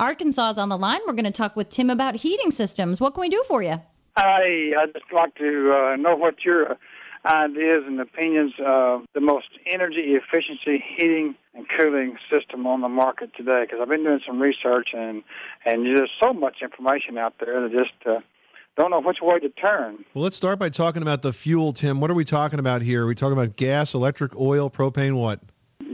Arkansas is on the line. We're going to talk with Tim about heating systems. What can we do for you? Hi, I'd just like to uh, know what your ideas and opinions of the most energy efficiency heating and cooling system on the market today because I've been doing some research and and there's so much information out there that just uh, don't know which way to turn. Well, let's start by talking about the fuel, Tim. What are we talking about here? Are we talking about gas, electric, oil, propane, what?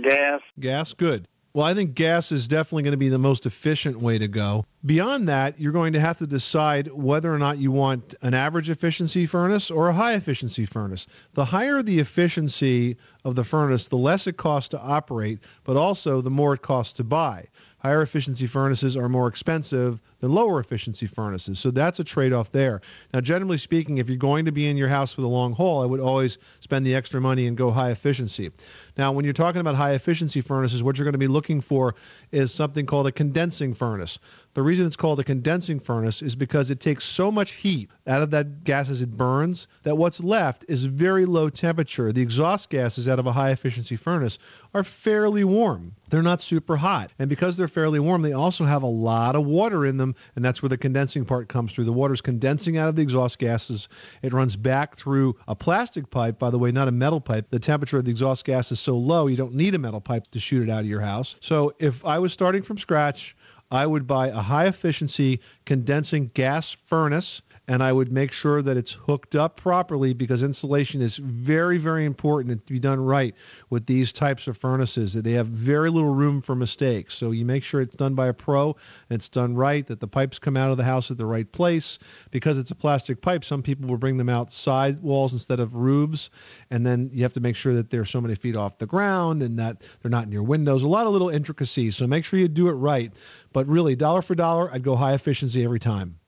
Gas. Gas, good. Well, I think gas is definitely going to be the most efficient way to go. Beyond that, you're going to have to decide whether or not you want an average efficiency furnace or a high efficiency furnace. The higher the efficiency of the furnace, the less it costs to operate, but also the more it costs to buy. Higher efficiency furnaces are more expensive than lower efficiency furnaces. So that's a trade off there. Now, generally speaking, if you're going to be in your house for the long haul, I would always spend the extra money and go high efficiency. Now, when you're talking about high efficiency furnaces, what you're going to be looking for is something called a condensing furnace. The reason it's called a condensing furnace is because it takes so much heat out of that gas as it burns that what's left is very low temperature. The exhaust gases out of a high efficiency furnace are fairly warm. They're not super hot. And because they're fairly warm, they also have a lot of water in them, and that's where the condensing part comes through. The water's condensing out of the exhaust gases. It runs back through a plastic pipe, by the way, not a metal pipe. The temperature of the exhaust gas is so low, you don't need a metal pipe to shoot it out of your house. So if I was starting from scratch, I would buy a high efficiency condensing gas furnace and I would make sure that it's hooked up properly because insulation is very, very important to be done right with these types of furnaces. They have very little room for mistakes. So you make sure it's done by a pro and it's done right, that the pipes come out of the house at the right place. Because it's a plastic pipe, some people will bring them out side walls instead of roofs. And then you have to make sure that they're so many feet off the ground and that they're not near windows. A lot of little intricacies. So make sure you do it right. But really, dollar for dollar, I'd go high efficiency every time.